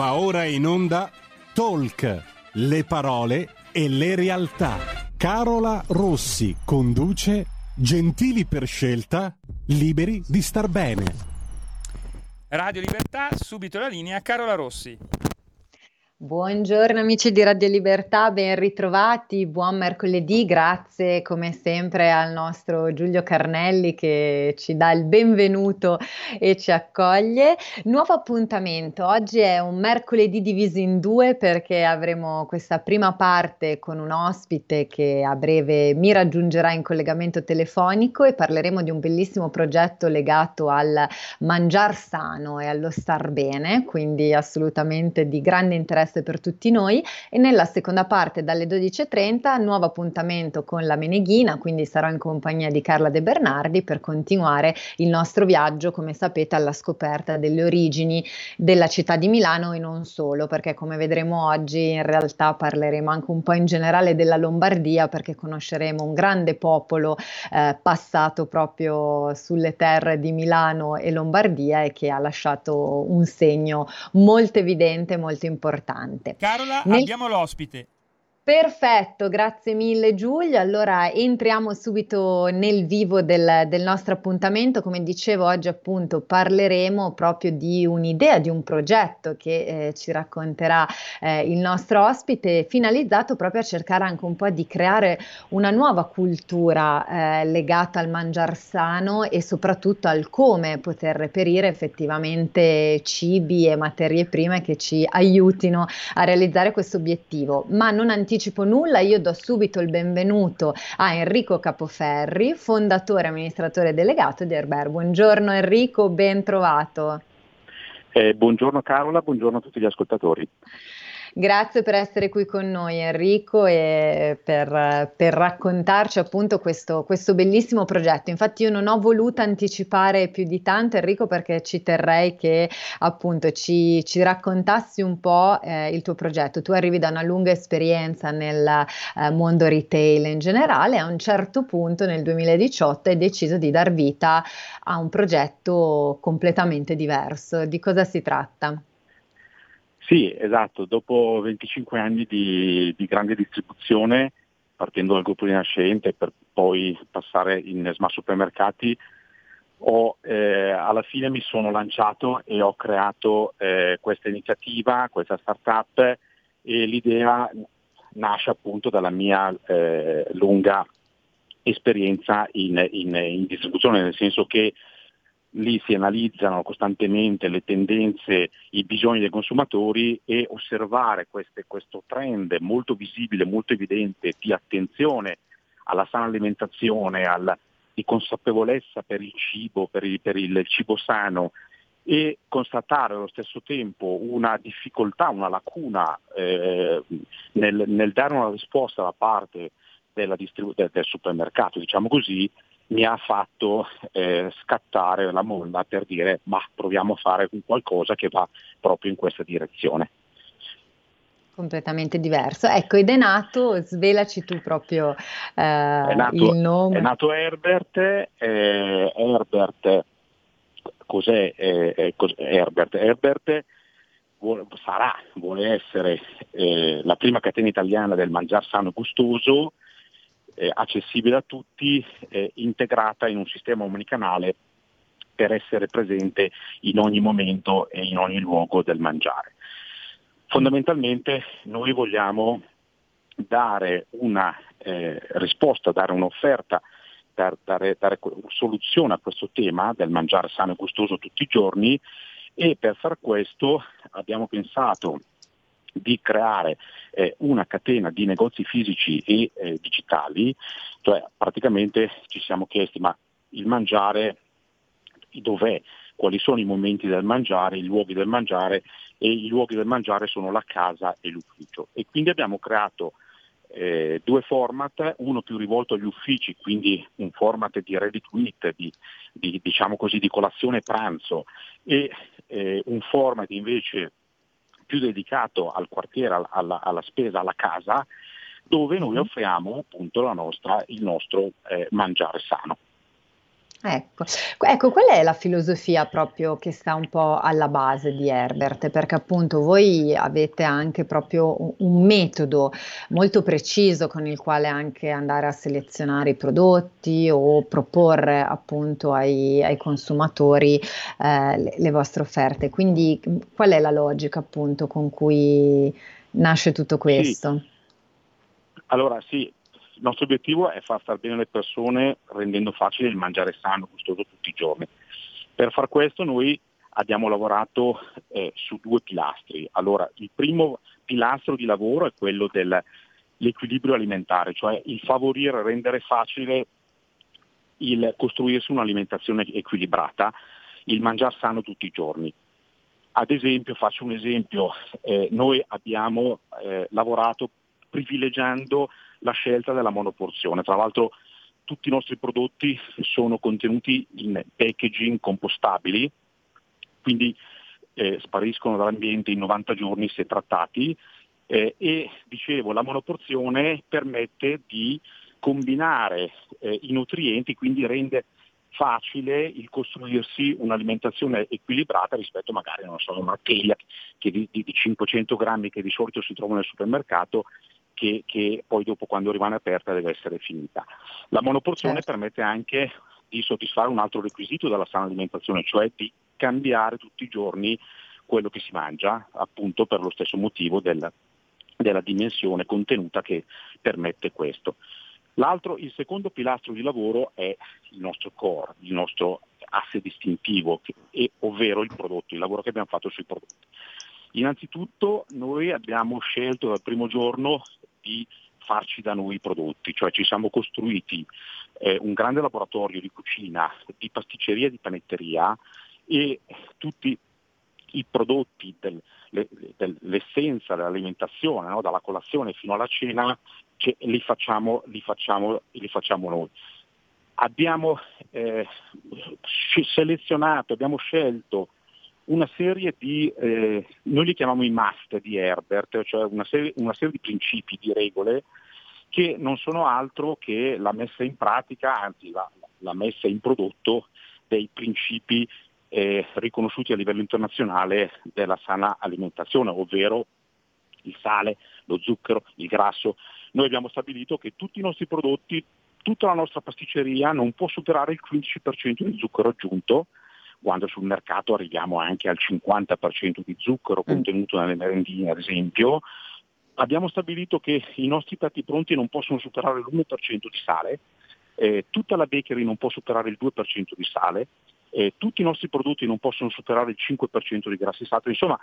Va ora in onda Talk, le parole e le realtà. Carola Rossi conduce Gentili per scelta, liberi di star bene. Radio Libertà, subito la linea Carola Rossi. Buongiorno amici di Radio Libertà, ben ritrovati, buon mercoledì, grazie come sempre al nostro Giulio Carnelli che ci dà il benvenuto e ci accoglie. Nuovo appuntamento, oggi è un mercoledì diviso in due perché avremo questa prima parte con un ospite che a breve mi raggiungerà in collegamento telefonico e parleremo di un bellissimo progetto legato al mangiar sano e allo star bene, quindi assolutamente di grande interesse interesse per tutti noi. E nella seconda parte dalle 12.30 nuovo appuntamento con la Meneghina, quindi sarò in compagnia di Carla De Bernardi per continuare il nostro viaggio, come sapete, alla scoperta delle origini della città di Milano e non solo, perché come vedremo oggi in realtà parleremo anche un po' in generale della Lombardia perché conosceremo un grande popolo eh, passato proprio sulle terre di Milano e Lombardia e che ha lasciato un segno molto evidente, molto importante importante. Carola, Nel... abbiamo l'ospite. Perfetto, grazie mille Giulia. Allora entriamo subito nel vivo del, del, nostro appuntamento. Come dicevo, oggi appunto parleremo proprio di un'idea, di un progetto che eh, ci racconterà eh, il nostro ospite, finalizzato proprio a cercare anche un po' di creare una nuova cultura eh, legata al mangiar sano e soprattutto al come poter reperire effettivamente cibi e materie prime che ci aiutino a realizzare questo obiettivo. Ma non anticipo anticipo nulla, io do subito il benvenuto a Enrico Capoferri, fondatore e amministratore delegato di Herber. Buongiorno Enrico, ben trovato. Eh, buongiorno Carola, buongiorno a tutti gli ascoltatori. Grazie per essere qui con noi Enrico e per, per raccontarci appunto questo, questo, bellissimo progetto. Infatti io non ho voluto anticipare più di tanto Enrico perché ci terrei che appunto ci, ci raccontassi un po' eh, il tuo progetto. Tu arrivi da una lunga esperienza nel eh, mondo retail in generale, a un certo punto nel 2018 hai deciso di dar vita a un progetto completamente diverso. Di cosa si tratta? Sì, esatto, dopo 25 anni di, di grande distribuzione, partendo dal gruppo rinascente per poi passare in smart supermercati, ho, eh, alla fine mi sono lanciato e ho creato eh, questa iniziativa, questa startup e l'idea nasce appunto dalla mia eh, lunga esperienza in, in, in, distribuzione, nel senso che lì si analizzano costantemente le tendenze, i bisogni dei consumatori e osservare queste, questo trend molto visibile, molto evidente di attenzione alla sana alimentazione, alla, di consapevolezza per il cibo, per il, per il cibo sano e constatare allo stesso tempo una difficoltà, una lacuna eh, nel, nel, dare una risposta da parte distribu- del, del supermercato, diciamo così, mi ha fatto eh, scattare la molla per dire ma proviamo a fare qualcosa che va proprio in questa direzione. Completamente diverso. Ecco, ed è nato, svelaci tu proprio eh, è nato, il nome. È nato Herbert, eh, Herbert, cos'è, eh, cos'è Herbert? Herbert vuole, sarà, vuole essere eh, la prima catena italiana del mangiar sano e gustoso, eh, accessibile a tutti, eh, integrata in un sistema omnicanale per essere presente in ogni momento e in ogni luogo del mangiare. Fondamentalmente noi vogliamo dare una eh, risposta, dare un'offerta, dar, dare, dare soluzione a questo tema del mangiare sano e gustoso tutti i giorni e per far questo abbiamo pensato di creare eh, una catena di negozi fisici e eh, digitali, cioè praticamente ci siamo chiesti ma il mangiare dov'è, quali sono i momenti del mangiare, i luoghi del mangiare e i luoghi del mangiare sono la casa e l'ufficio. E quindi abbiamo creato eh, due format, uno più rivolto agli uffici, quindi un format di ready to eat, di, di, diciamo così, di colazione pranzo, e eh, un format invece più dedicato al quartiere, alla, alla spesa, alla casa, dove noi mhm. offriamo appunto nostra, il nostro eh, mangiare sano. Ecco. ecco, qual è la filosofia proprio che sta un po' alla base di Herbert? Perché appunto voi avete anche proprio un, un metodo molto preciso con il quale anche andare a selezionare i prodotti o proporre appunto ai, ai consumatori eh, le, le vostre offerte. Quindi qual è la logica appunto con cui nasce tutto questo? Sì. Allora sì, il nostro obiettivo è far star bene le persone rendendo facile il mangiare sano, gustoso tutti i giorni. Per far questo noi abbiamo lavorato eh, su due pilastri. Allora, il primo pilastro di lavoro è quello dell'equilibrio alimentare, cioè il favorire, rendere facile il costruirsi un'alimentazione equilibrata, il mangiare sano tutti i giorni. Ad esempio, faccio un esempio, eh, noi abbiamo eh, lavorato privilegiando la scelta della monoporzione. Tra l'altro tutti i nostri prodotti sono contenuti in packaging compostabili, quindi eh, spariscono dall'ambiente in 90 giorni se trattati eh, e dicevo la monoporzione permette di combinare eh, i nutrienti, quindi rende facile il costruirsi un'alimentazione equilibrata rispetto magari a una teglia di, di, 500 grammi che di solito si trova nel supermercato che, che, poi dopo quando rimane aperta deve essere finita. La monoporzione certo. permette anche di soddisfare un altro requisito della sana alimentazione, cioè di cambiare tutti i giorni quello che si mangia, appunto per lo stesso motivo del, della dimensione contenuta che permette questo. L'altro, il secondo pilastro di lavoro è il nostro core, il nostro asse distintivo, che, ovvero il prodotto, il lavoro che abbiamo fatto sui prodotti. Innanzitutto noi abbiamo scelto dal primo giorno di farci da noi i prodotti, cioè ci siamo costruiti eh, un grande laboratorio di cucina, di pasticceria e di panetteria e tutti i prodotti del, le, dell'essenza dell'alimentazione, no? dalla colazione fino alla cena, li facciamo, li, facciamo, li, facciamo, noi. Abbiamo eh, selezionato, abbiamo scelto una serie di, eh, noi li chiamiamo i must di Herbert, cioè una serie, una serie, di principi, di regole che non sono altro che la messa in pratica, anzi la, la messa in prodotto dei principi eh, riconosciuti a livello internazionale della sana alimentazione, ovvero il sale, lo zucchero, il grasso. Noi abbiamo stabilito che tutti i nostri prodotti, tutta la nostra pasticceria non può superare il 15% di zucchero aggiunto, quando sul mercato arriviamo anche al 50% di zucchero mm. contenuto nelle merendine ad esempio, abbiamo stabilito che i nostri piatti pronti non possono superare l'1% di sale, eh, tutta la bakery non può superare il 2% di sale, eh, tutti i nostri prodotti non possono superare il 5% di grassi saturi, insomma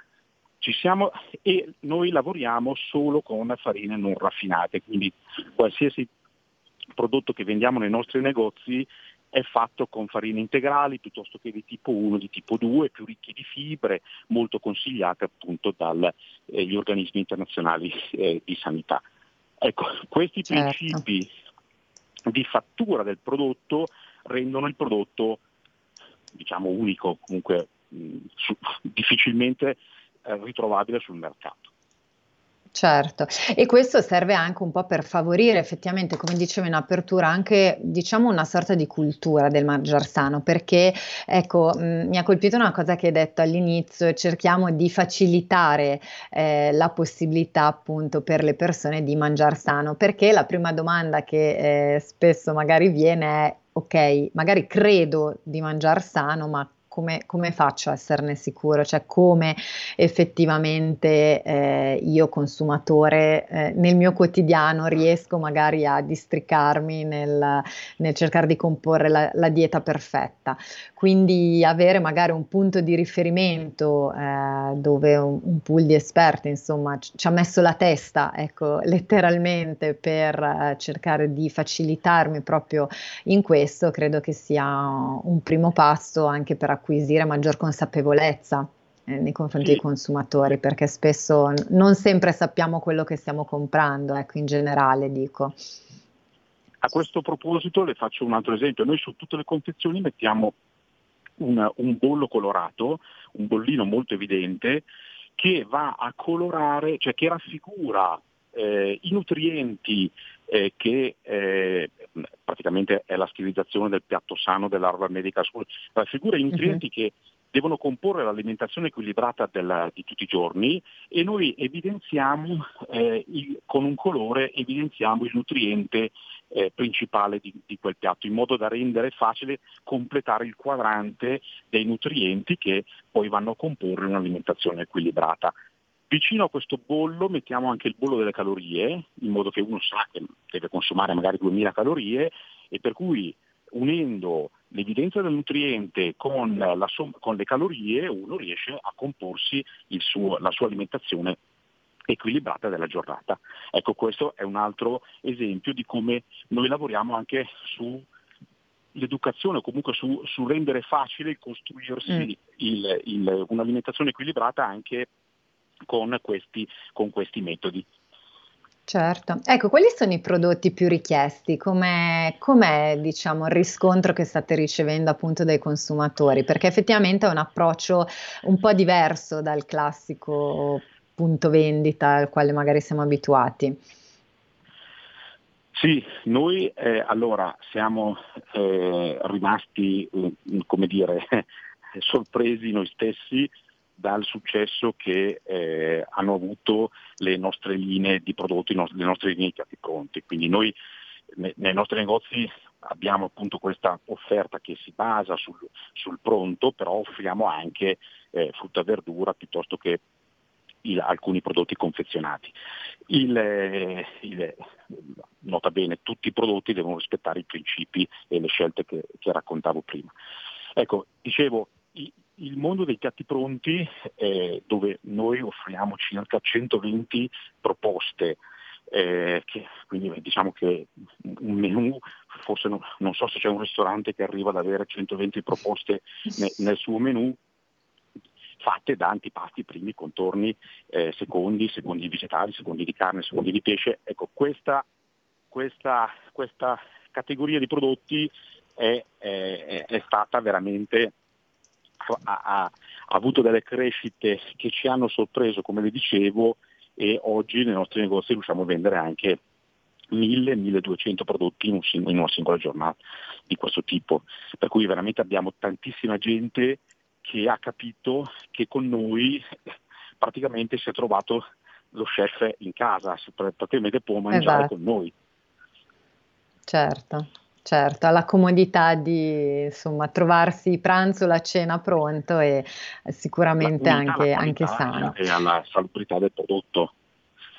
ci siamo e noi lavoriamo solo con farine non raffinate, quindi qualsiasi prodotto che vendiamo nei nostri negozi è fatto con farine integrali piuttosto che di tipo 1, di tipo 2, più ricchi di fibre, molto consigliate appunto dagli eh, organismi internazionali eh, di sanità. Ecco, questi certo. principi di fattura del prodotto rendono il prodotto diciamo unico, comunque mh, su, difficilmente eh, ritrovabile sul mercato. Certo, e questo serve anche un po' per favorire effettivamente, come dicevo in apertura, anche diciamo una sorta di cultura del mangiar sano, perché ecco, mh, mi ha colpito una cosa che hai detto all'inizio, cerchiamo di facilitare eh, la possibilità appunto per le persone di mangiar sano, perché la prima domanda che eh, spesso magari viene è ok, magari credo di mangiar sano, ma come, come, faccio a esserne sicuro, cioè come effettivamente eh, io consumatore eh, nel mio quotidiano riesco magari a districarmi nel, nel cercare di comporre la, la, dieta perfetta. Quindi avere magari un punto di riferimento eh, dove un, un, pool di esperti insomma ci, ha messo la testa, ecco, letteralmente per eh, cercare di facilitarmi proprio in questo, credo che sia un primo passo anche per acquistare acquisire maggior consapevolezza eh, nei confronti sì. dei consumatori, perché spesso non sempre sappiamo quello che stiamo comprando, ecco, in generale dico. A questo proposito le faccio un altro esempio, noi su tutte le confezioni mettiamo un, un bollo colorato, un bollino molto evidente, che va a colorare, cioè che raffigura eh, i nutrienti eh, che eh, praticamente è la stilizzazione del piatto sano dell'Harvard Medical School, raffigura i nutrienti uh-huh. che devono comporre l'alimentazione equilibrata della, di tutti i giorni e noi evidenziamo eh, il, con un colore evidenziamo il nutriente eh, principale di, di, quel piatto in modo da rendere facile completare il quadrante dei nutrienti che poi vanno a comporre un'alimentazione equilibrata. Vicino a questo bollo mettiamo anche il bollo delle calorie, in modo che uno sa che deve consumare magari 2000 calorie e per cui unendo l'evidenza del nutriente con, la, con le calorie uno riesce a comporsi suo, la sua alimentazione equilibrata della giornata. Ecco, questo è un altro esempio di come noi lavoriamo anche su l'educazione o comunque su, su, rendere facile costruirsi mm. il, il, un'alimentazione equilibrata anche con questi, con questi metodi. Certo, ecco, quali sono i prodotti più richiesti? Com'è, com'è diciamo, il riscontro che state ricevendo appunto dai consumatori? Perché effettivamente è un approccio un po' diverso dal classico punto vendita al quale magari siamo abituati. Sì, noi eh, allora siamo eh, rimasti, eh, come dire, sorpresi noi stessi dal successo che eh, hanno avuto le nostre linee di prodotti, le nostre linee di piatti pronti. Quindi noi nei nostri negozi abbiamo appunto questa offerta che si basa sul, sul pronto, però offriamo anche eh, frutta e verdura piuttosto che il, alcuni prodotti confezionati. Il, eh, il, nota bene, tutti i prodotti devono rispettare i principi e le scelte che, che raccontavo prima. Ecco, dicevo, il mondo dei piatti pronti, eh, dove noi offriamo circa 120 proposte, eh, che, quindi diciamo che un menù, forse non, non, so se c'è un ristorante che arriva ad avere 120 proposte ne, nel suo menù, fatte da antipasti, primi, contorni, eh, secondi, secondi di vegetali, secondi di carne, secondi di pesce. Ecco, questa, questa, questa categoria di prodotti è, è, è stata veramente ha, ha, avuto delle crescite che ci hanno sorpreso, come vi dicevo, e oggi nei nostri negozi riusciamo a vendere anche 1000-1200 prodotti in, un, in, una singola giornata di questo tipo. Per cui veramente abbiamo tantissima gente che ha capito che con noi praticamente si è trovato lo chef in casa, praticamente può mangiare esatto. con noi. Certo. Certo, ha la comodità di insomma, trovarsi pranzo, la cena pronto e sicuramente anche, anche sano. E alla salubrità del prodotto.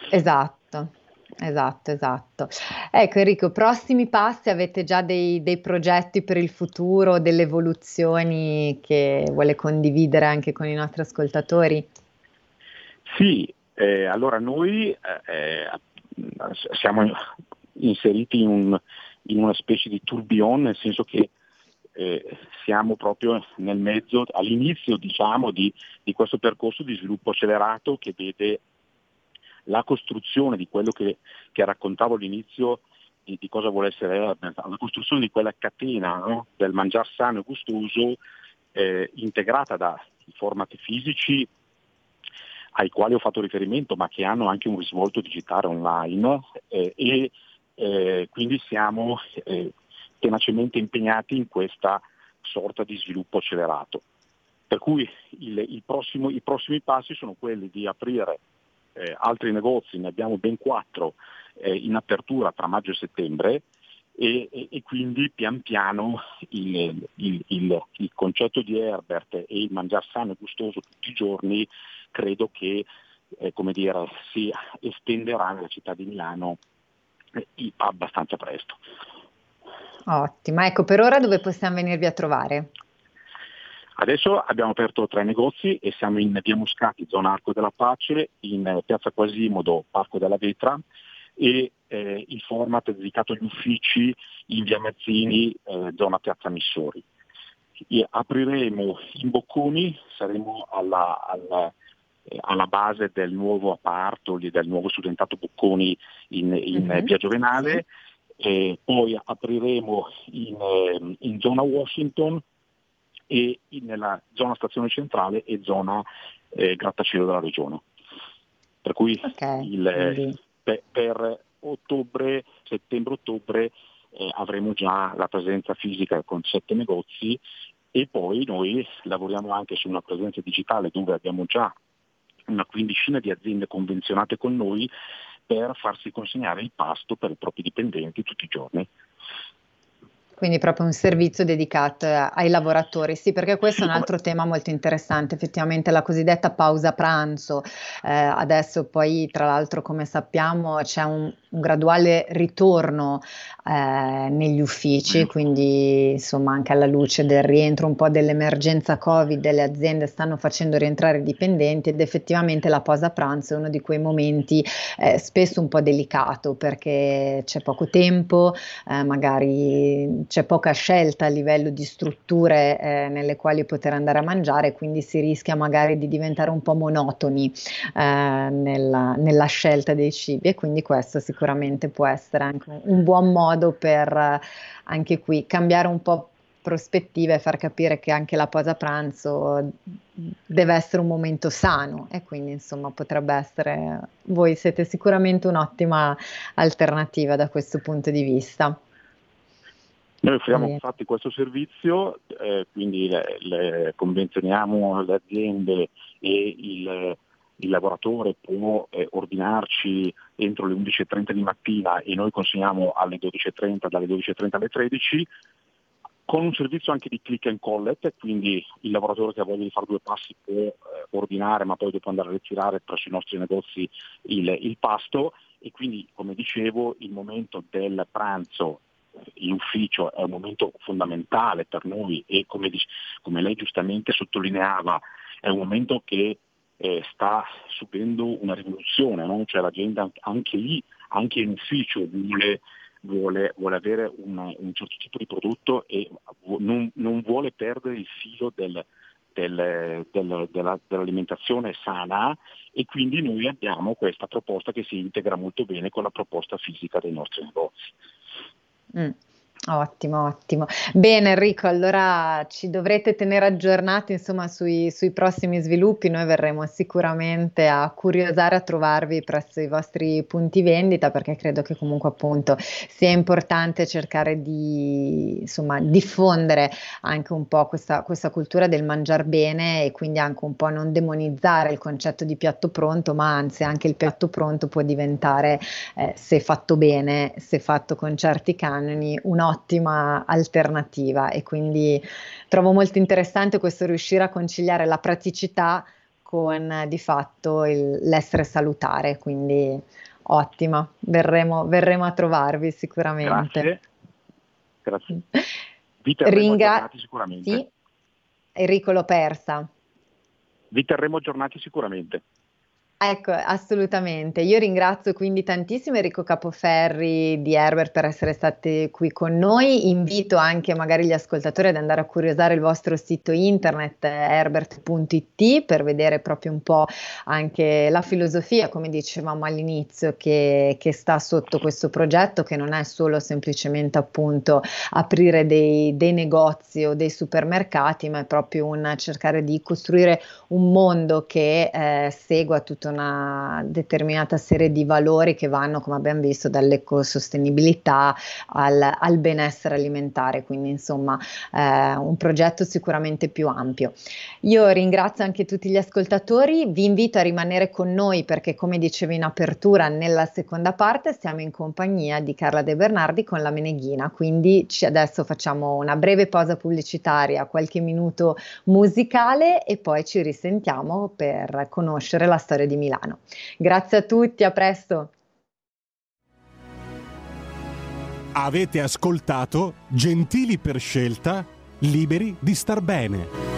Esatto, esatto, esatto. Ecco Enrico, prossimi passi, avete già dei, dei progetti per il futuro, delle evoluzioni che vuole condividere anche con i nostri ascoltatori? Sì, eh, allora noi eh, eh siamo inseriti in un in una specie di tourbillon, nel senso che eh, siamo proprio nel mezzo, all'inizio diciamo, di, di, questo percorso di sviluppo accelerato che vede la costruzione di quello che, che raccontavo all'inizio di, di, cosa vuole essere la costruzione di quella catena no? del mangiar sano e gustoso eh, integrata dai format fisici ai quali ho fatto riferimento ma che hanno anche un risvolto digitale online eh, e eh, quindi siamo eh, tenacemente impegnati in questa sorta di sviluppo accelerato. Per cui il, il prossimo, i prossimi passi sono quelli di aprire eh, altri negozi, ne abbiamo ben quattro eh, in apertura tra maggio e settembre e, e, e quindi pian piano il, il, il, concetto di Herbert e il mangiare sano e gustoso tutti i giorni credo che eh, dire, si estenderà nella città di Milano abbastanza presto. Ottimo, ecco per ora dove possiamo venirvi a trovare? Adesso abbiamo aperto tre negozi e siamo in via Muscati, zona Arco della Pace, in piazza Quasimodo, Parco della Vetra e eh, il format dedicato agli uffici in via Mazzini, eh, zona piazza Missori. E apriremo in Bocconi, saremo alla, alla eh, alla base del nuovo Apartoli, del nuovo studentato Bocconi in, in uh-huh. via Giovenale, e poi apriremo in, ehm, in, zona Washington e nella zona stazione centrale e zona eh, grattacielo della regione. Per cui okay. il, per, per, ottobre, settembre-ottobre eh, avremo già la presenza fisica con sette negozi e poi noi lavoriamo anche su una presenza digitale dove abbiamo già una quindicina di aziende convenzionate con noi per farsi consegnare il pasto per i propri dipendenti tutti i giorni. Quindi proprio un servizio dedicato ai lavoratori. Sì, perché questo è un altro tema molto interessante, effettivamente la cosiddetta pausa pranzo. Eh, adesso poi, tra l'altro, come sappiamo, c'è un, un graduale ritorno eh, negli uffici, quindi insomma anche alla luce del rientro un po' dell'emergenza Covid, le aziende stanno facendo rientrare i dipendenti ed effettivamente la pausa pranzo è uno di quei momenti eh, spesso un po' delicato perché c'è poco tempo, eh, magari c'è poca scelta a livello di strutture eh, nelle quali poter andare a mangiare, quindi si rischia magari di diventare un po' monotoni eh, nella, nella scelta dei cibi e quindi questo si sicuramente può essere anche un buon modo per eh, anche qui cambiare un po' prospettive e far capire che anche la pausa pranzo deve essere un momento sano e quindi insomma potrebbe essere voi siete sicuramente un'ottima alternativa da questo punto di vista. Noi offriamo eh. infatti questo servizio, eh, quindi le, le convenzioniamo le aziende e il, il lavoratore può eh, ordinarci entro le 11.30 di mattina e noi consegniamo alle 12.30, dalle 12.30 alle 13, con un servizio anche di click and collect, quindi il lavoratore che ha voglia di fare due passi può eh, ordinare ma poi dopo andare a ritirare presso i nostri negozi il, il pasto e quindi come dicevo il momento del pranzo in ufficio è un momento fondamentale per noi e come, come lei giustamente sottolineava è un momento che eh, sta subendo una rivoluzione, no? cioè la gente anche lì, anche in ufficio vuole, vuole, vuole avere un, un, certo tipo di prodotto e non, non vuole perdere il filo del, del, del, della, dell'alimentazione sana e quindi noi abbiamo questa proposta che si integra molto bene con la proposta fisica dei nostri negozi. Mm. Ottimo, ottimo. Bene Enrico, allora ci dovrete tenere aggiornati insomma sui, sui, prossimi sviluppi, noi verremo sicuramente a curiosare a trovarvi presso i vostri punti vendita perché credo che comunque appunto sia importante cercare di insomma diffondere anche un po' questa, questa cultura del mangiare bene e quindi anche un po' non demonizzare il concetto di piatto pronto, ma anzi anche il piatto pronto può diventare, eh, se fatto bene, se fatto con certi canoni, un un'ottima alternativa e quindi trovo molto interessante questo riuscire a conciliare la praticità con di fatto il, l'essere salutare, quindi ottima, verremo, verremo a trovarvi sicuramente. Grazie. Grazie. Ringa- sicuramente. Sì. Enrico l'ho persa. Vi terremo aggiornati sicuramente. Ecco, assolutamente. Io ringrazio quindi tantissimo Enrico Capoferri di Herbert per essere stati qui con noi. Invito anche magari gli ascoltatori ad andare a curiosare il vostro sito internet herbert.it per vedere proprio un po' anche la filosofia, come dicevamo all'inizio, che, che sta sotto questo progetto, che non è solo semplicemente appunto aprire dei, dei negozi o dei supermercati, ma è proprio un cercare di costruire un mondo che eh, segua tutto una determinata serie di valori che vanno, come abbiamo visto, dall'ecosostenibilità al, al benessere alimentare, quindi insomma eh, un progetto sicuramente più ampio. Io ringrazio anche tutti gli ascoltatori, vi invito a rimanere con noi perché come dicevo in apertura, nella seconda parte stiamo in compagnia di Carla De Bernardi con la Meneghina, quindi adesso facciamo una breve pausa pubblicitaria, qualche minuto musicale e poi ci risentiamo per conoscere la storia di Milano. Grazie a tutti, a presto. Avete ascoltato Gentili per scelta, liberi di star bene.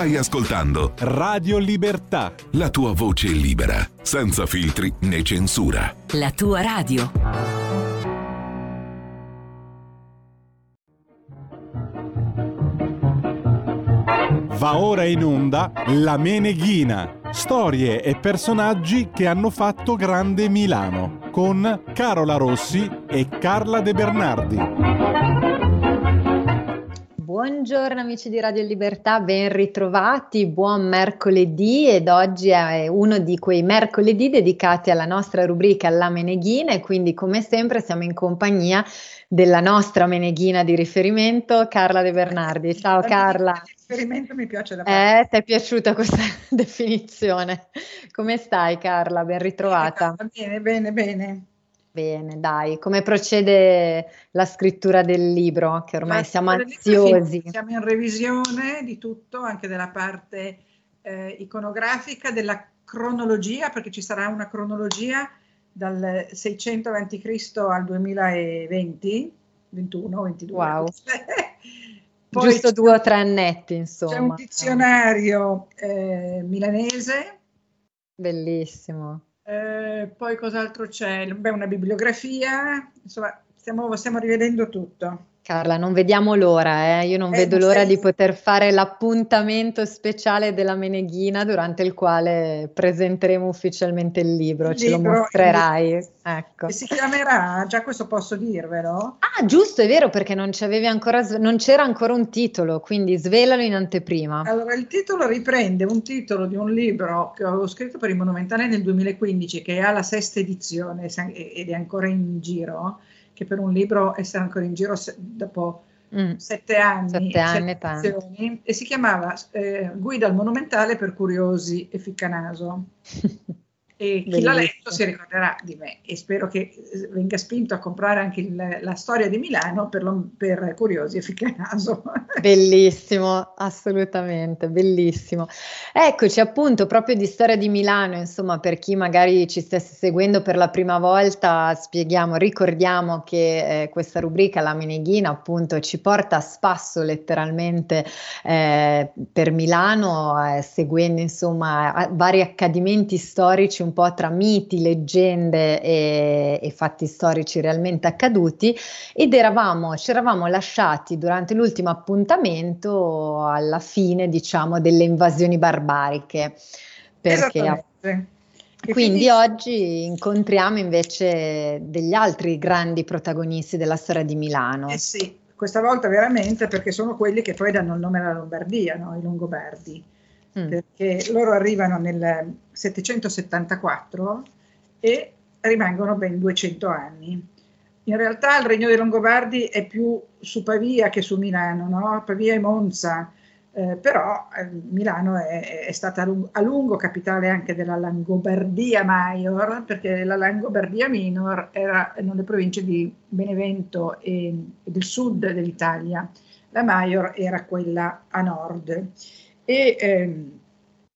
Stai ascoltando Radio Libertà. La tua voce libera, senza filtri né censura. La tua radio. Va ora in onda La Meneghina. Storie e personaggi che hanno fatto grande Milano con Carola Rossi e Carla De Bernardi. Buongiorno amici di Radio Libertà, ben ritrovati, buon mercoledì ed oggi è uno di quei mercoledì dedicati alla nostra rubrica La Meneghina e quindi come sempre siamo in compagnia della nostra Meneghina di riferimento, Carla De Bernardi. Ciao Carla. Riferimento mi piace da Eh, ti è piaciuta questa definizione? Come stai Carla? Ben ritrovata. Bene, bene, bene. Bene, dai, come procede la scrittura del libro? Che ormai siamo ansiosi. Siamo in revisione di tutto, anche della parte eh, iconografica, della cronologia, perché ci sarà una cronologia dal 600 a.C. al 2020, 21, 22. Wow. Poi Giusto due o tre annetti, insomma. C'è un dizionario eh, milanese. Bellissimo. Eh, poi cos'altro c'è? Beh, una bibliografia, insomma, stiamo, stiamo rivedendo tutto. Carla, non vediamo l'ora, eh? io non eh, vedo l'ora di poter fare l'appuntamento speciale della Meneghina durante il quale presenteremo ufficialmente il libro, il ce libro, lo mostrerai. Il... Ecco. E si chiamerà, già questo posso dirvelo? Ah, giusto, è vero, perché non, ancora, non c'era ancora un titolo, quindi svelalo in anteprima. Allora, il titolo riprende un titolo di un libro che avevo scritto per il Monumentale nel 2015, che ha la sesta edizione ed è ancora in giro che per un libro essere ancora in giro se, dopo mm. sette anni, sette anni e si chiamava eh, Guida al monumentale per curiosi e ficcanaso. E chi l'ha letto si ricorderà di me e spero che eh, venga spinto a comprare anche il, la storia di Milano per, lo, per curiosi e ficcanaso. Bellissimo, assolutamente, bellissimo. Eccoci appunto proprio di storia di Milano, insomma per chi magari ci stesse seguendo per la prima volta, spieghiamo, ricordiamo che eh, questa rubrica, la Meneghina, appunto ci porta a spasso letteralmente eh, per Milano, eh, seguendo insomma vari accadimenti storici un po' tra miti, leggende e, e fatti storici realmente accaduti ed eravamo, ci eravamo lasciati durante l'ultimo appuntamento alla fine, diciamo, delle invasioni barbariche. Perché quindi, quindi oggi incontriamo invece degli altri grandi protagonisti della storia di Milano. Eh sì, questa volta veramente perché sono quelli che poi danno il nome alla Lombardia, no? i Longobardi mm. perché loro arrivano nel 774 e rimangono ben 200 anni. In realtà il regno dei Longobardi è più su Pavia che su Milano, no? Pavia e Monza, eh, però eh, Milano è, è stata a lungo, capitale anche della Langobardia Maior, perché la Langobardia Minor era nelle province di Benevento e, e del sud dell'Italia, la Maior era quella a nord. E ehm,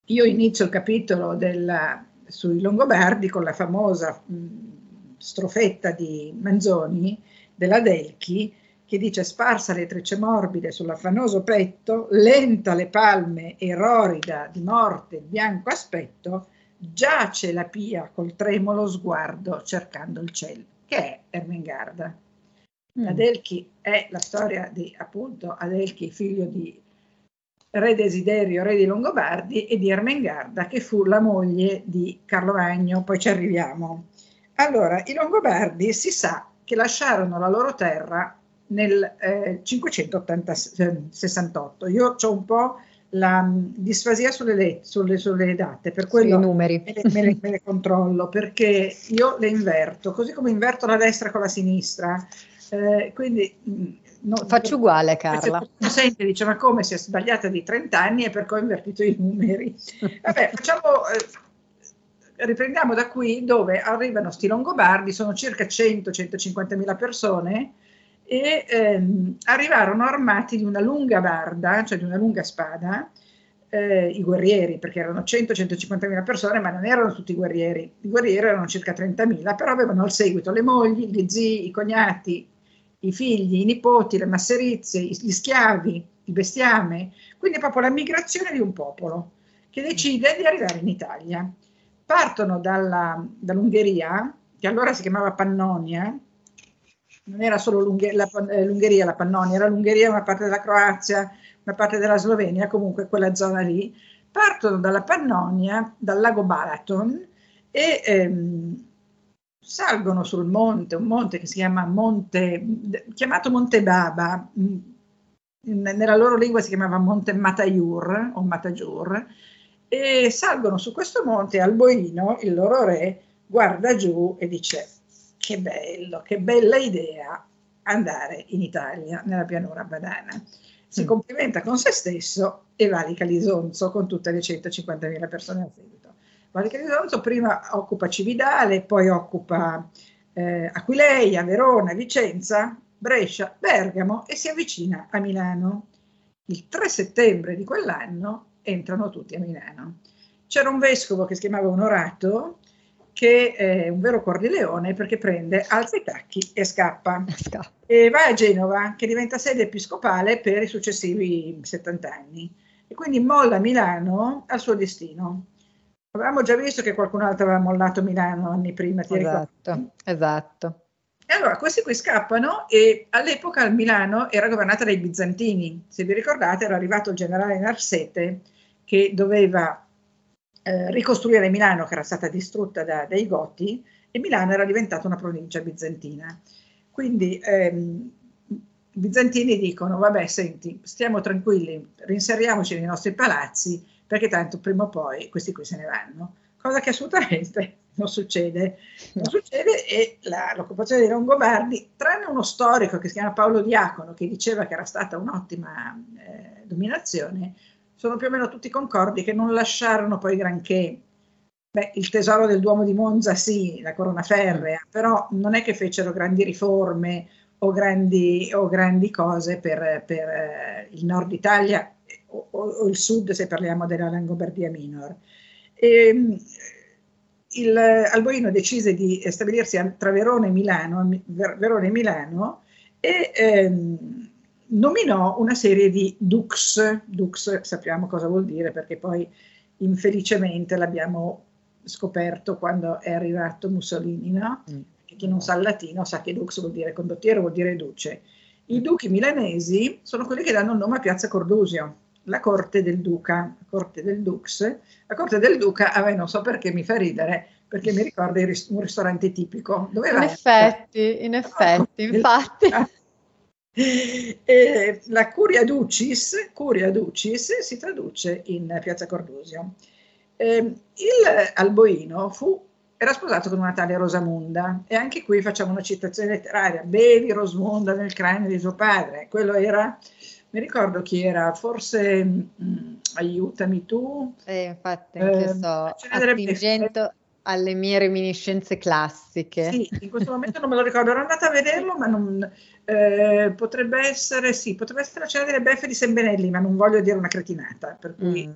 io inizio il capitolo della, sui Longobardi con la famosa mh, strofetta di Manzoni della Delchi che dice sparsa le trecce morbide sull'affannoso petto, lenta le palme e rorida di morte bianco aspetto, giace la pia col tremolo sguardo cercando il cielo, che è Ermengarda. Mm. Adelchi è la storia di appunto Adelchi, figlio di re Desiderio, re di Longobardi, e di Ermengarda, che fu la moglie di Carlo Magno, poi ci arriviamo. Allora, i Longobardi si sa che lasciarono la loro terra nel eh, 568. Io ho un po' la mm, disfasia sulle, le, sulle, sulle date, per quello numeri. Me, le, me, le, me le controllo, perché io le inverto, così come inverto la destra con la sinistra. Eh, quindi mm, no, faccio uguale Carla. Se sente dice ma come si è sbagliata di 30 anni e perché ho invertito i numeri. Vabbè, facciamo eh, riprendiamo da qui dove arrivano sti Longobardi, sono circa 100-150 mila persone e ehm, arrivarono armati di una lunga barda, cioè di una lunga spada, eh, i guerrieri, perché erano 100-150 mila persone, ma non erano tutti guerrieri, i guerrieri erano circa 30 mila, però avevano al seguito le mogli, gli zii, i cognati, i figli, i nipoti, le masserizie, gli schiavi, il bestiame, quindi proprio la migrazione di un popolo che decide di arrivare in Italia. Partono dalla, dall'Ungheria, che allora si chiamava Pannonia, non era solo l'Unghe- la, eh, l'Ungheria la Pannonia, era l'Ungheria una parte della Croazia, una parte della Slovenia, comunque quella zona lì, partono dalla Pannonia, dal lago Balaton e ehm, salgono sul monte, un monte che si chiama Monte, chiamato Monte Baba, nella loro lingua si chiamava Monte Matayur o Matajur, e salgono su questo monte Alboino, il loro re, guarda giù e dice che bello, che bella idea andare in Italia, nella pianura badana. Si mm. complimenta con se stesso e valica l'Isonzo con tutte le 150.000 persone al seguito. Valica l'Isonzo prima occupa Cividale, poi occupa eh, Aquileia, Verona, Vicenza, Brescia, Bergamo e si avvicina a Milano. Il 3 settembre di quell'anno entrano tutti a Milano. C'era un vescovo che si chiamava Onorato, che è un vero cuor di leone perché prende, alza i tacchi e scappa. scappa. E va a Genova, che diventa sede episcopale per i successivi 70 anni. E quindi molla Milano al suo destino. Avevamo già visto che qualcun altro aveva mollato Milano anni prima. Ti esatto, ricordi? esatto. E allora questi qui scappano e all'epoca Milano era governata dai bizantini. Se vi ricordate era arrivato il generale Narsete che doveva eh, ricostruire Milano che era stata distrutta da, dai Goti e Milano era diventata una provincia bizantina. Quindi ehm, i bizantini dicono, vabbè, senti, stiamo tranquilli, rinseriamoci nei nostri palazzi perché tanto prima o poi questi qui se ne vanno. Cosa che assolutamente non succede. Non succede e la, l'occupazione dei Longobardi, tranne uno storico che si chiama Paolo Diacono, che diceva che era stata un'ottima eh, dominazione, sono più o meno tutti concordi che non lasciarono poi granché. Beh, il tesoro del Duomo di Monza sì, la corona ferrea, però non è che fecero grandi riforme o grandi, o grandi cose per, per eh, il nord Italia o, o, il sud se parliamo della Langobardia Minor. E, ehm, il Alboino decise di stabilirsi tra Verona e Milano, Verona e Milano e ehm, nominò una serie di dux, dux sappiamo cosa vuol dire perché poi infelicemente l'abbiamo scoperto quando è arrivato Mussolini, no? Mm. Chi non sa il latino sa che dux vuol dire condottiero, vuol dire duce. I duchi milanesi sono quelli che danno il nome a Piazza Cordusio, la corte del duca, la corte del dux. La corte del duca a me non so perché mi fa ridere, perché mi ricorda un ristorante tipico. Dove in effetti, in effetti, infatti. E la Curia Ducis, Curia Ducis si traduce in Piazza Cordusio. Eh, il Alboino fu, era sposato con una tale Rosamunda e anche qui facciamo una citazione letteraria, bevi Rosmunda nel cranio di suo padre, quello era, mi ricordo chi era, forse mh, mm, aiutami tu. Eh, infatti, eh, sto attingendo alle mie reminiscenze classiche. Sì, in questo momento non me lo ricordo, ero andata a vederlo, ma non, eh, potrebbe essere, sì, potrebbe essere la cena delle beffe di Sembenelli, ma non voglio dire una cretinata, per cui mm.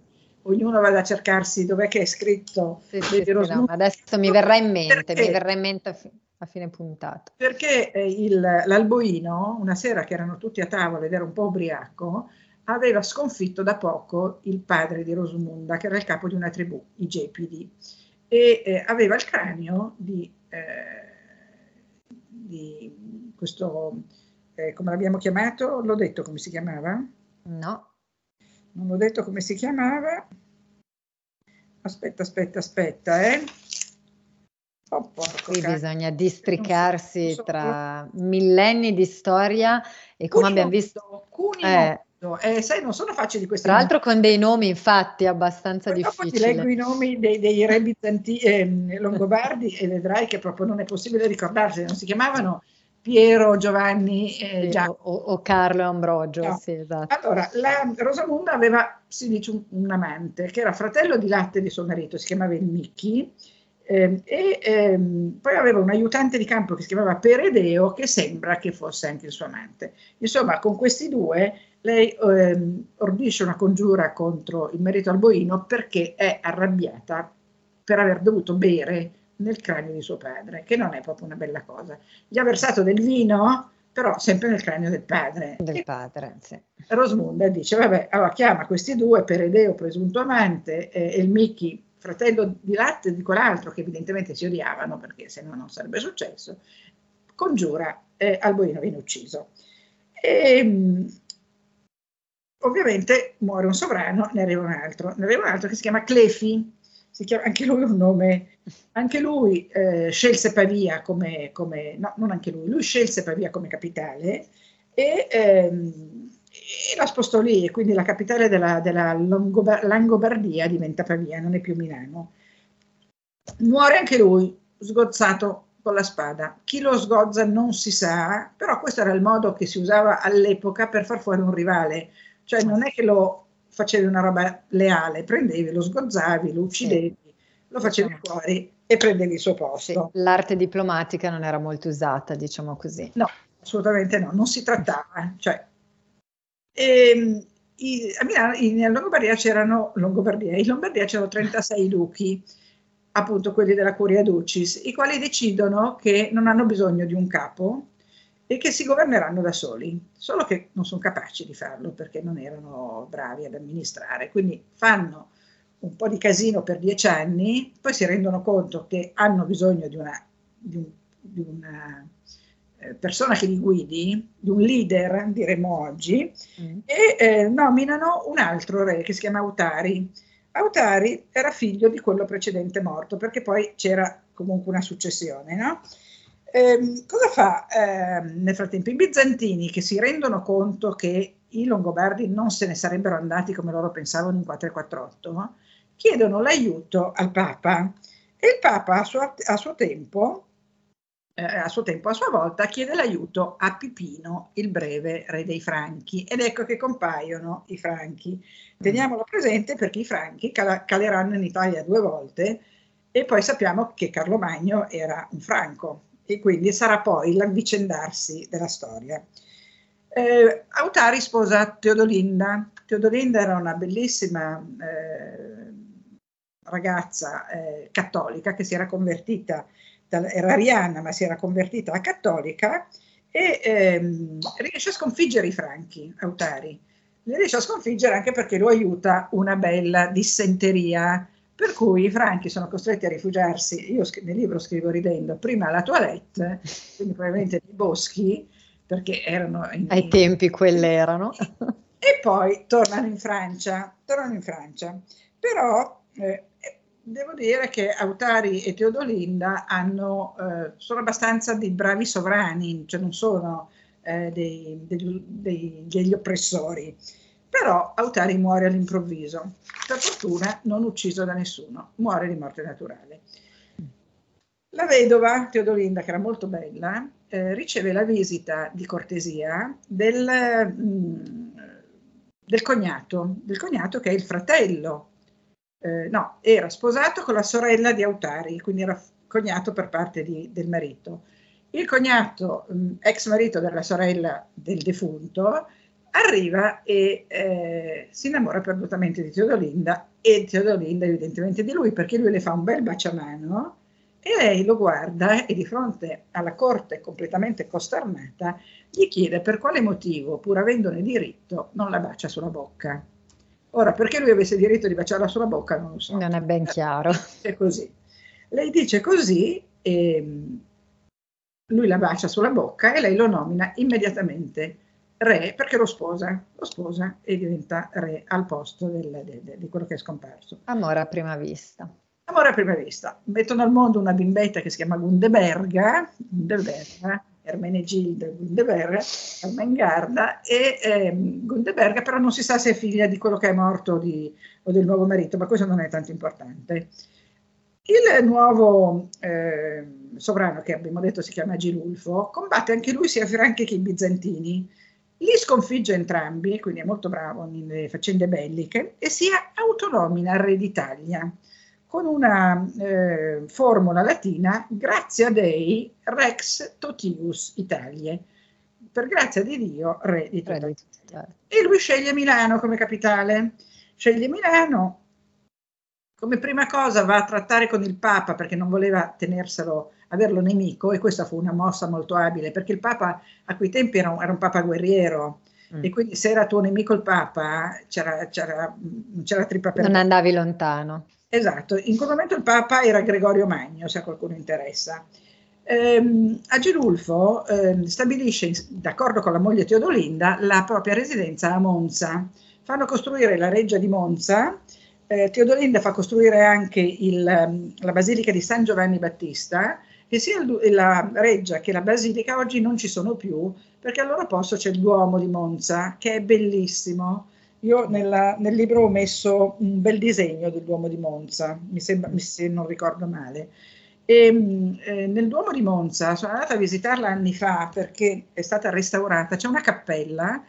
Ognuno vada a cercarsi dov'è che è scritto. Sì, sì, sì, no, adesso mi verrà in mente, perché, mi verrà in mente a, fi- a fine puntata. Perché eh, il, l'Alboino, una sera che erano tutti a tavola ed era un po' ubriaco, aveva sconfitto da poco il padre di Rosmunda, che era il capo di una tribù, i Gepidi e eh, aveva il cranio di, eh, di questo, eh, come l'abbiamo chiamato? L'ho detto come si chiamava? No. Non ho detto come si chiamava. Aspetta, aspetta, aspetta, eh. Oh, Qui bisogna districarsi so, tra millenni di storia e come abbiamo visto... Cunimo, eh, sai, non sono facili questi Tra l'altro con dei nomi infatti abbastanza Poi difficili. ti leggo i nomi dei, dei re bizanti, eh, longobardi e vedrai che proprio non è possibile ricordarsi, non si chiamavano Piero, Giovanni eh, sì, o, o, Carlo Ambrogio. No. Sì, esatto. Allora, la Rosamunda aveva, si dice, un, un, amante che era fratello di latte di suo marito, si chiamava il Micchi, eh, e ehm, poi aveva un aiutante di campo che si chiamava Peredeo, che sembra che fosse anche il suo amante. Insomma, con questi due lei ehm, ordisce una congiura contro il marito alboino perché è arrabbiata per aver dovuto bere nel cranio di suo padre, che non è proprio una bella cosa. Gli ha versato del vino, però sempre nel cranio del padre. Del padre, sì. Rosmunda dice, vabbè, allora chiama questi due, Peredeo, presunto amante, eh, e il Micchi, fratello di latte di quell'altro, che evidentemente si odiavano, perché se no non sarebbe successo, congiura, eh, Alboino viene ucciso. E, ehm, ovviamente muore un sovrano, ne arriva un altro, ne arriva un altro che si chiama Clefi, chiama, anche lui un nome, anche lui eh, scelse Pavia come, come, no, non anche lui, lui scelse Pavia come capitale e, ehm, e la spostò lì e quindi la capitale della, della Langobardia diventa Pavia, non è più Milano. Muore anche lui, sgozzato con la spada. Chi lo sgozza non si sa, però questo era il modo che si usava all'epoca per far fuori un rivale, cioè non è che lo facevi una roba leale, prendevi, lo sgozzavi, lo uccidevi, sì. lo facevi diciamo. fuori e prendevi il suo posto. Sì. L'arte diplomatica non era molto usata, diciamo così. No, assolutamente no, non si trattava. Cioè, e, ehm, i, a Milano, in Lombardia c'erano, Longobardia, in Lombardia c'erano 36 duchi, appunto quelli della Curia Ducis, i quali decidono che non hanno bisogno di un capo, e che si governeranno da soli, solo che non sono capaci di farlo perché non erano bravi ad amministrare, quindi fanno un po' di casino per dieci anni, poi si rendono conto che hanno bisogno di una, di un, di una eh, persona che li guidi, di un leader, diremmo oggi, mm. e eh, nominano un altro re che si chiama Autari. Autari era figlio di quello precedente morto, perché poi c'era comunque una successione, no? Eh, cosa fa eh, nel frattempo? I bizantini che si rendono conto che i longobardi non se ne sarebbero andati come loro pensavano in 448, chiedono l'aiuto al Papa e il Papa a suo, a suo tempo eh, a suo tempo, a sua volta, chiede l'aiuto a Pipino, il breve re dei Franchi, ed ecco che compaiono i Franchi. Teniamolo presente perché i Franchi cal- caleranno in Italia due volte e poi sappiamo che Carlo Magno era un Franco, e quindi sarà poi l'avvicendarsi della storia. Eh, Autari sposa Teodolinda. Teodolinda era una bellissima eh, ragazza eh, cattolica che si era convertita, era ariana ma si era convertita a cattolica e ehm, riesce a sconfiggere i franchi, Autari. Li riesce a sconfiggere anche perché lo aiuta una bella dissenteria per cui i franchi sono costretti a rifugiarsi, io nel libro scrivo ridendo, prima alla toilette, quindi probabilmente nei boschi, perché erano... In, Ai tempi quelle erano. E poi tornano in Francia, tornano in Francia. Però eh, devo dire che Autari e Teodolinda hanno, eh, sono abbastanza dei bravi sovrani, cioè non sono eh, dei, degli, dei, degli oppressori però Autari muore all'improvviso, per fortuna non ucciso da nessuno, muore di morte naturale. La vedova Teodolinda, che era molto bella, eh, riceve la visita di cortesia del, mh, mm, del, cognato, del cognato che è il fratello, eh, no, era sposato con la sorella di Autari, quindi era cognato per parte di, del marito. Il cognato, mh, mm, ex marito della sorella del defunto, arriva e eh, si innamora perdutamente di Teodolinda e Teodolinda evidentemente di lui perché lui le fa un bel baciamano e lei lo guarda e di fronte alla corte completamente costernata gli chiede per quale motivo, pur avendone diritto, non la bacia sulla bocca. Ora, perché lui avesse diritto di baciarla sulla bocca non lo so. Non è ben chiaro. È così. Lei dice così e mm, lui la bacia sulla bocca e lei lo nomina immediatamente re perché lo sposa, lo sposa e diventa re al posto del, de, de, di quello che è scomparso. Amore a prima vista. Amore a prima vista. Mettono al mondo una bimbetta che si chiama Gundeberga, Gundeberga Ermenegilde Gundeberga, Ermengarda, e eh, Gundeberga però non si sa se è figlia di quello che è morto di, o del nuovo marito, ma questo non è tanto importante. Il nuovo eh, sovrano, che abbiamo detto si chiama Gilulfo, combatte anche lui sia franchi che i bizantini, li sconfigge entrambi, quindi è molto bravo nelle faccende belliche, e si autonomina re d'Italia con una eh, formula latina grazia dei rex totius Italie, per grazia di Dio re d'Italia. E lui sceglie Milano come capitale, sceglie Milano, come prima cosa va a trattare con il Papa perché non voleva tenerselo, averlo nemico e questa fu una mossa molto abile perché il Papa a quei tempi era un, era un Papa guerriero mm. e quindi se era tuo nemico il Papa c'era, c'era, c'era trippa per... Non andavi lontano. Esatto, in quel momento il Papa era Gregorio Magno, se a qualcuno interessa. Ehm, Agilulfo eh, stabilisce, d'accordo con la moglie Teodolinda, la propria residenza a Monza. Fanno costruire la reggia di Monza, eh, Teodolinda fa costruire anche il, ehm, la basilica di San Giovanni Battista e sia il, la reggia che la basilica oggi non ci sono più perché al loro posto c'è il Duomo di Monza che è bellissimo io nella, nel libro ho messo un bel disegno del Duomo di Monza, mi sembra, se non ricordo male. E, mm, eh, nel Duomo di Monza sono andata a visitarla anni fa perché è stata restaurata, c'è una cappella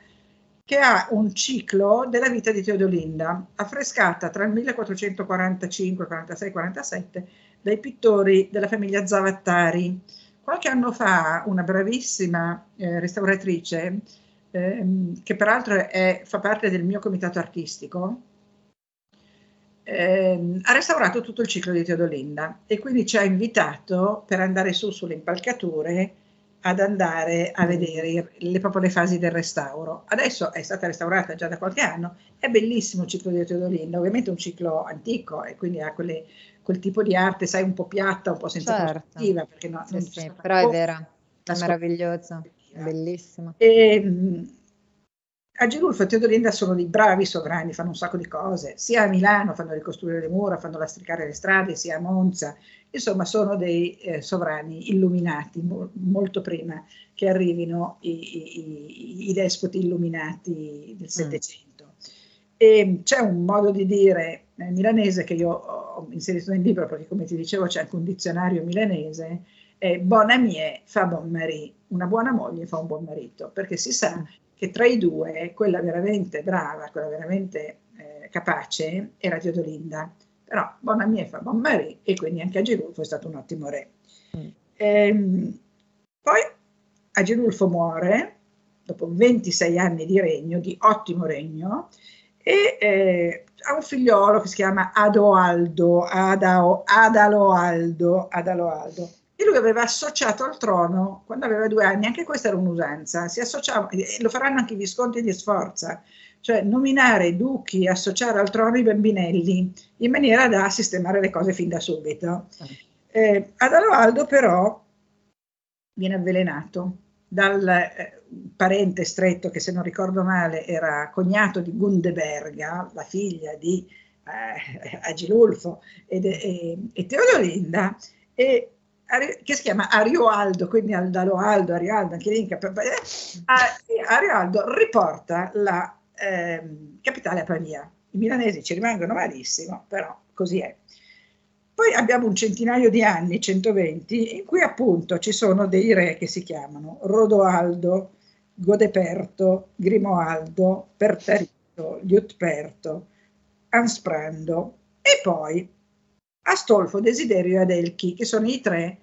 che ha un ciclo della vita di Teodolinda, affrescata tra il 1445, 46, 47 dai pittori della famiglia Zavattari. Qualche anno fa una bravissima eh, restauratrice ehm, che peraltro è, fa parte del mio comitato artistico, ehm, ha restaurato tutto il ciclo di Teodolinda e quindi ci ha invitato per andare su sulle impalcature ad andare a vedere le, proprio le fasi del restauro. Adesso è stata restaurata già da qualche anno, è bellissimo il ciclo di Teodolinda, ovviamente un ciclo antico e quindi ha quelle, quel tipo di arte, sai, un po' piatta, un po' senza certo. Perché no, sì, sì, però è vera, è meravigliosa. Bellissimo. E, mh, Agilulfo e Teodolinda sono dei bravi sovrani, fanno un sacco di cose, sia a Milano fanno ricostruire le mura, fanno lastricare le strade, sia a Monza, insomma sono dei eh, sovrani illuminati mo- molto prima che arrivino i, i, i despoti illuminati del mm. Settecento. Mm. E c'è un modo di dire eh, milanese che io ho inserito nel libro perché come ti dicevo c'è anche un dizionario milanese, è bon amie fa bon mari, una buona moglie fa un buon marito, perché si sa mm. che tra i due quella veramente brava, quella veramente eh, capace era Teodolinda, però buona mia fa buon marito e quindi anche Agilulfo è stato un ottimo re. Mm. Ehm, poi Agilulfo muore dopo 26 anni di regno, di ottimo regno, e eh, ha un figliolo che si chiama Adoaldo, Adao, Adaloaldo, Adaloaldo. E lui aveva associato al trono quando aveva due anni, anche questa era un'usanza, si associava, lo faranno anche i visconti di Sforza, cioè nominare duchi, associare al trono i bambinelli, in maniera da sistemare le cose fin da subito. Eh, Adaloaldo però viene avvelenato dal eh, parente stretto che se non ricordo male era cognato di Gundeberga, la figlia di eh, Agilulfo ed, e, e Teodolinda, e che si chiama Arioaldo, quindi Aldalo Aldo, Arioaldo, anche lì, eh, Arioaldo riporta la eh, capitale a Pavia. I milanesi ci rimangono malissimo, però così è. Poi abbiamo un centinaio di anni, 120, in cui appunto ci sono dei re che si chiamano Rodoaldo, Godeperto, Grimoaldo, Pertarito, Liutperto, Ansprando e poi Astolfo, Desiderio e Adelchi, che sono i tre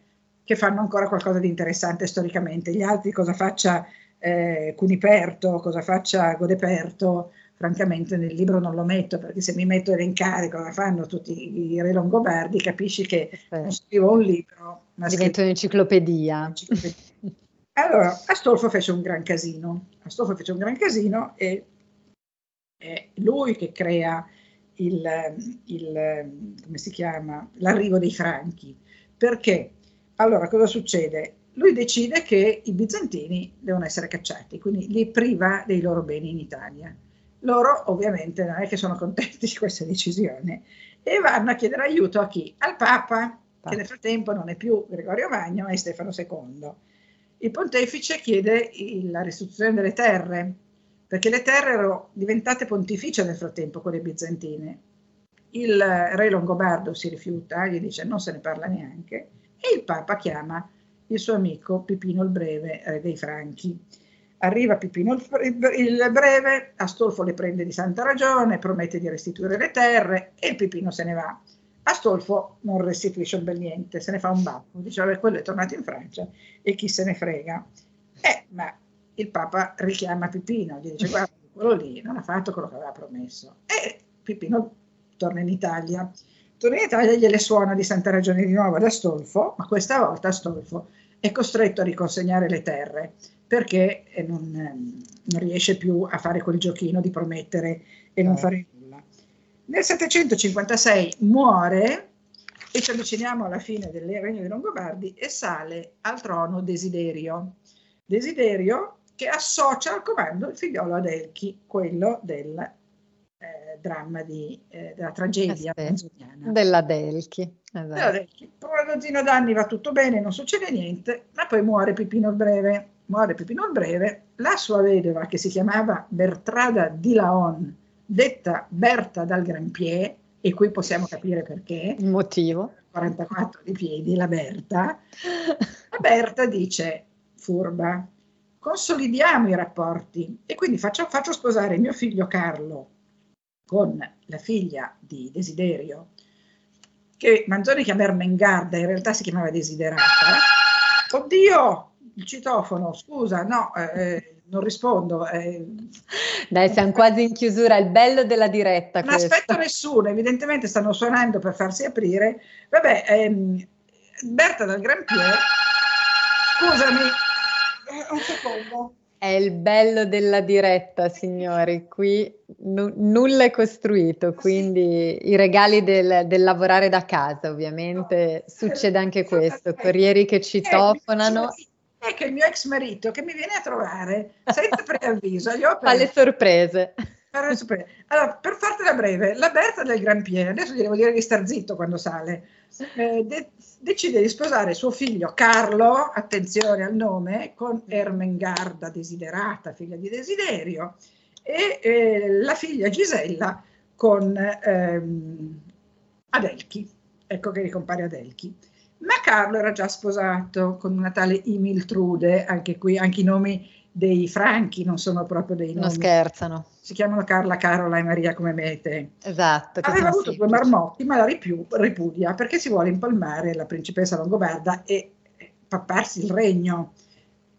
che fanno ancora qualcosa di interessante storicamente. Gli altri, cosa faccia eh, Cuniperto, cosa faccia Godeperto, francamente nel libro non lo metto perché se mi metto a elencare cosa fanno tutti i re longobardi capisci che non scrivo un libro ma diventa un'enciclopedia. un'enciclopedia. allora Astolfo fece un gran casino Astolfo fece un gran casino e è lui che crea il, il, come si chiama, l'arrivo dei franchi. Perché? Allora, cosa succede? Lui decide che i bizantini devono essere cacciati, quindi li priva dei loro beni in Italia. Loro ovviamente non è che sono contenti di questa decisione e vanno a chiedere aiuto a chi? Al Papa, che nel frattempo non è più Gregorio Magno, ma è Stefano II. Il pontefice chiede la restituzione delle terre, perché le terre erano diventate pontificie nel frattempo con le bizantine. Il re Longobardo si rifiuta, gli dice non se ne parla neanche, e il Papa chiama il suo amico Pipino il Breve, re dei Franchi. Arriva Pipino il Breve, Astolfo le prende di santa ragione, promette di restituire le terre e Pipino se ne va. Astolfo non restituisce un bel niente, se ne fa un baffo, dice vabbè quello è tornato in Francia e chi se ne frega. Eh, ma il Papa richiama Pipino, gli dice guarda quello lì non ha fatto quello che aveva promesso e Pipino torna in Italia. Torna in Italia e gliele suona di santa ragione di nuovo ad Astolfo, ma questa volta Astolfo è costretto a riconsegnare le terre perché eh, non, ehm, non, riesce più a fare quel giochino di promettere e non fare nulla. Nel 756 muore e ci avviciniamo alla fine del regno dei Longobardi e sale al trono Desiderio. Desiderio che associa al comando il figliolo Adelchi, quello del eh, dramma di, eh, della tragedia della Delchi. Esatto. Della Delchi. Per una dozzina d'anni va tutto bene, non succede niente, ma poi muore Pipino il Breve muore Pipino il Breve, la sua vedova che si chiamava Bertrada di Laon, detta Berta dal Granpier, e qui possiamo capire perché. Il motivo. 44 di piedi, la Berta. La Berta dice, furba, consolidiamo i rapporti e quindi faccio, faccio sposare mio figlio Carlo con la figlia di Desiderio, che Manzoni chiama Ermengarda, in realtà si chiamava Desiderata. Oddio, il citofono, scusa, no, eh, eh, non rispondo. Eh. Dai, siamo quasi in chiusura, il bello della diretta. Non questo. aspetto nessuno, evidentemente stanno suonando per farsi aprire. Vabbè, ehm, Berta dal Gran Pier, scusami, eh, un secondo. È il bello della diretta, signori. Qui n- nulla è costruito, quindi i regali del, del lavorare da casa, ovviamente, succede anche questo. Corrieri che citofonano è che il mio ex marito che mi viene a trovare senza preavviso, gli ho fa le sorprese. Allora, per fartela breve, la Berta del Gran Pieno, adesso gli devo dire di star zitto quando sale, eh, de- decide di sposare suo figlio Carlo, attenzione al nome, con Ermengarda desiderata, figlia di Desiderio, e eh, la figlia Gisella con ehm, Adelchi, ecco che ricompare Adelchi. Ma Carlo era già sposato con una tale Imiltrude, anche qui, anche i nomi dei franchi non sono proprio dei nomi. Non scherzano. Si chiamano Carla, Carola e Maria come mete. Esatto. Aveva avuto due marmotti, ma la ripiù, ripudia perché si vuole impalmare la principessa Longobarda e papparsi il regno.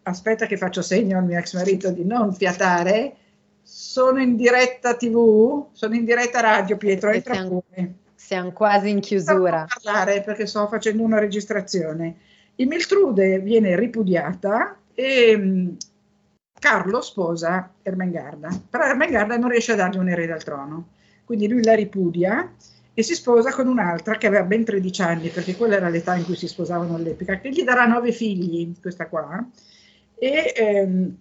Aspetta che faccio segno al mio ex marito di non fiatare. Sono in diretta tv, sono in diretta radio, Pietro, entra pure. Siamo quasi in chiusura. Parlare perché sto facendo una registrazione. Il Miltrude viene ripudiata e mm, Carlo sposa Ermengarda, però Ermengarda non riesce a dargli un erede al trono, quindi lui la ripudia e si sposa con un'altra che aveva ben 13 anni, perché quella era l'età in cui si sposavano all'epoca, che gli darà nove figli, questa qua, e ehm,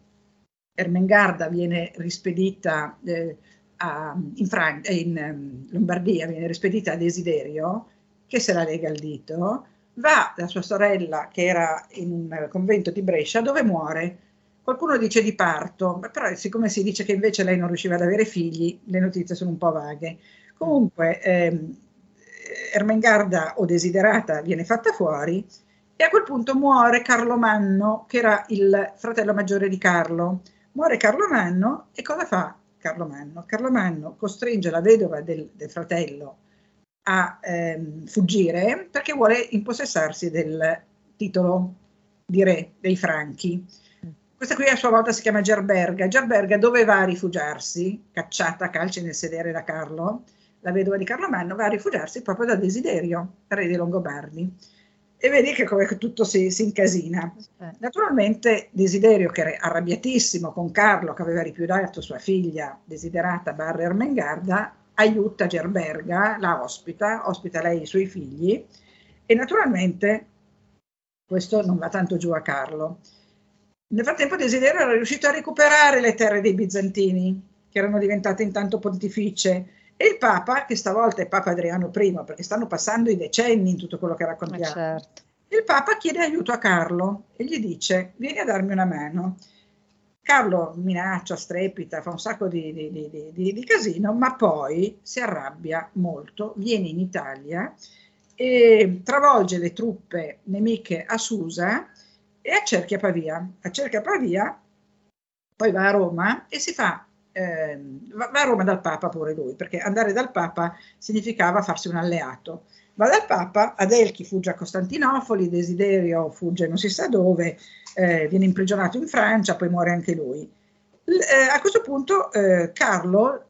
Ermengarda viene rispedita eh, a, in, Fran- in um, Lombardia, viene rispedita a Desiderio, che se la lega al dito, va da sua sorella che era in un convento di Brescia dove muore. Qualcuno dice di parto, però siccome si dice che invece lei non riusciva ad avere figli, le notizie sono un po' vaghe. Comunque ehm, Ermengarda o Desiderata viene fatta fuori e a quel punto muore Carlo Manno, che era il fratello maggiore di Carlo. Muore Carlo Manno e cosa fa? Carlo Manno. Carlo Manno costringe la vedova del, del fratello a ehm, fuggire perché vuole impossessarsi del titolo di re dei Franchi. Questa qui a sua volta si chiama Gerberga. Gerberga doveva rifugiarsi, cacciata a calci nel sedere da Carlo, la vedova di Carlo Manno, va a rifugiarsi proprio da Desiderio, re dei Longobardi e vedi che come tutto si, si incasina. Eh. Naturalmente Desiderio, che era arrabbiatissimo con Carlo, che aveva ripudiato sua figlia desiderata Barra Ermengarda, aiuta Gerberga, la ospita, ospita lei e i suoi figli, E naturalmente questo non va tanto giù a Carlo. Nel frattempo Desiderio era riuscito a recuperare le terre dei bizantini, che erano diventate intanto pontificie, e il Papa, che stavolta è Papa Adriano I, perché stanno passando i decenni in tutto quello che raccontiamo, certo. il Papa chiede aiuto a Carlo e gli dice, vieni a darmi una mano. Carlo minaccia, strepita, fa un sacco di, di, di, di, casino, ma poi si arrabbia molto, viene in Italia e travolge le truppe nemiche a Susa e accerchia Pavia. Accerchia Pavia, poi va a Roma e si fa, eh, va a Roma dal Papa pure lui, perché andare dal Papa significava farsi un alleato. Va dal Papa, Adelchi fugge a Costantinopoli, Desiderio fugge non si sa dove, eh, viene imprigionato in Francia, poi muore anche lui. L- eh, a questo punto eh, Carlo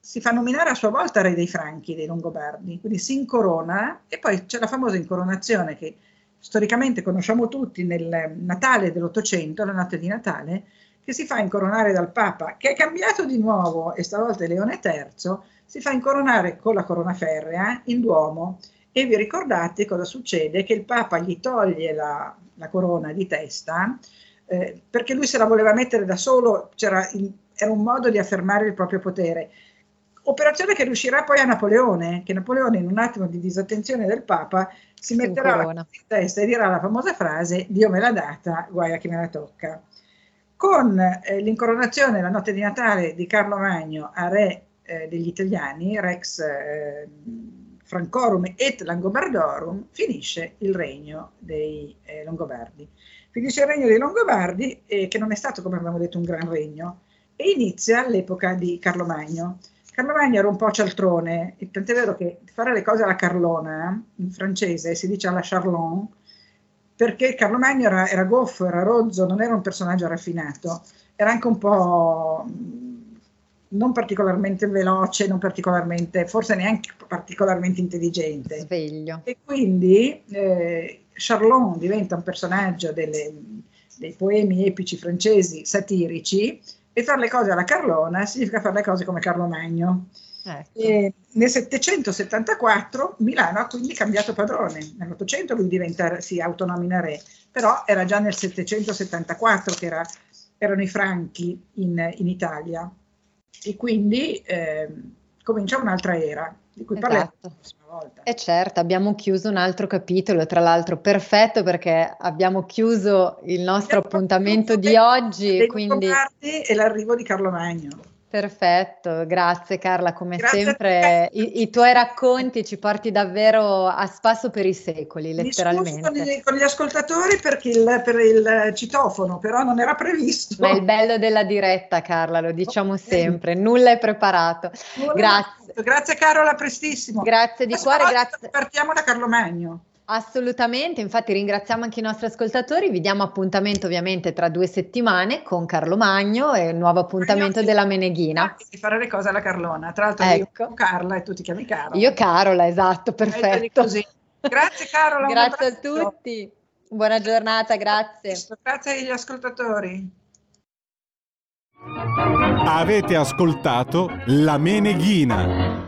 si fa nominare a sua volta re dei Franchi, dei Longobardi, quindi si incorona e poi c'è la famosa incoronazione che storicamente conosciamo tutti nel Natale dell'Ottocento, la notte di Natale, che si fa incoronare dal Papa, che è cambiato di nuovo e stavolta è Leone III, si fa incoronare con la corona ferrea in Duomo e vi ricordate cosa succede? Che il Papa gli toglie la, la corona di testa, eh, perché lui se la voleva mettere da solo, in, era un modo di affermare il proprio potere. Operazione che riuscirà poi a Napoleone, che Napoleone in un attimo di disattenzione del Papa si metterà in testa e dirà la famosa frase Dio me l'ha data, guai a chi me la tocca. Con eh, l'incoronazione la notte di Natale di Carlo Magno a re eh, degli italiani, Rex eh, Francorum et Langobardorum, finisce il regno dei eh, Longobardi. Finisce il regno dei Longobardi, eh, che non è stato, come abbiamo detto, un gran regno, e inizia l'epoca di Carlo Magno. Carlo Magno era un po' cialtrone, tant'è vero che fare le cose alla Carlona, in francese si dice alla Charlon, perché Carlo Magno era, era goffo, era rozzo, non era un personaggio raffinato, era anche un po' non particolarmente veloce, non particolarmente, forse neanche particolarmente intelligente. Sveglio. E quindi eh, Charlon diventa un personaggio delle, dei poemi epici francesi satirici e fare le cose alla Carlona significa fare le cose come Carlo Magno. Ecco. nel 774 Milano ha quindi cambiato padrone, nell'Ottocento lui diventa, si autonomina re, però era già nel 774 che era, erano i franchi in, in Italia e quindi eh, comincia un'altra era di cui esatto. parleremo la prossima volta. E certo, abbiamo chiuso un altro capitolo, tra l'altro perfetto perché abbiamo chiuso il nostro abbiamo appuntamento di oggi. Quindi... E l'arrivo di Carlo Magno. Perfetto, grazie Carla, come grazie sempre i, i, tuoi racconti ci porti davvero a spasso per i secoli, letteralmente. Con gli, con gli ascoltatori perché il, per il citofono, però non era previsto. Ma è il bello della diretta Carla, lo diciamo okay. sempre, nulla è preparato. Nulla grazie. Grazie Carola, prestissimo. Grazie di cuore, grazie. Partiamo da Carlo Magno. Assolutamente, infatti ringraziamo anche i nostri ascoltatori, vi diamo appuntamento ovviamente tra due settimane con Carlo Magno e il nuovo appuntamento della Meneghina. Di fare le cose alla Carlona, tra l'altro ecco. io Carla e tu ti chiami Carola. Io Carola, esatto, perfetto. Grazie Carola. grazie a tutti, buona giornata, grazie. Grazie agli ascoltatori. Avete ascoltato La Meneghina.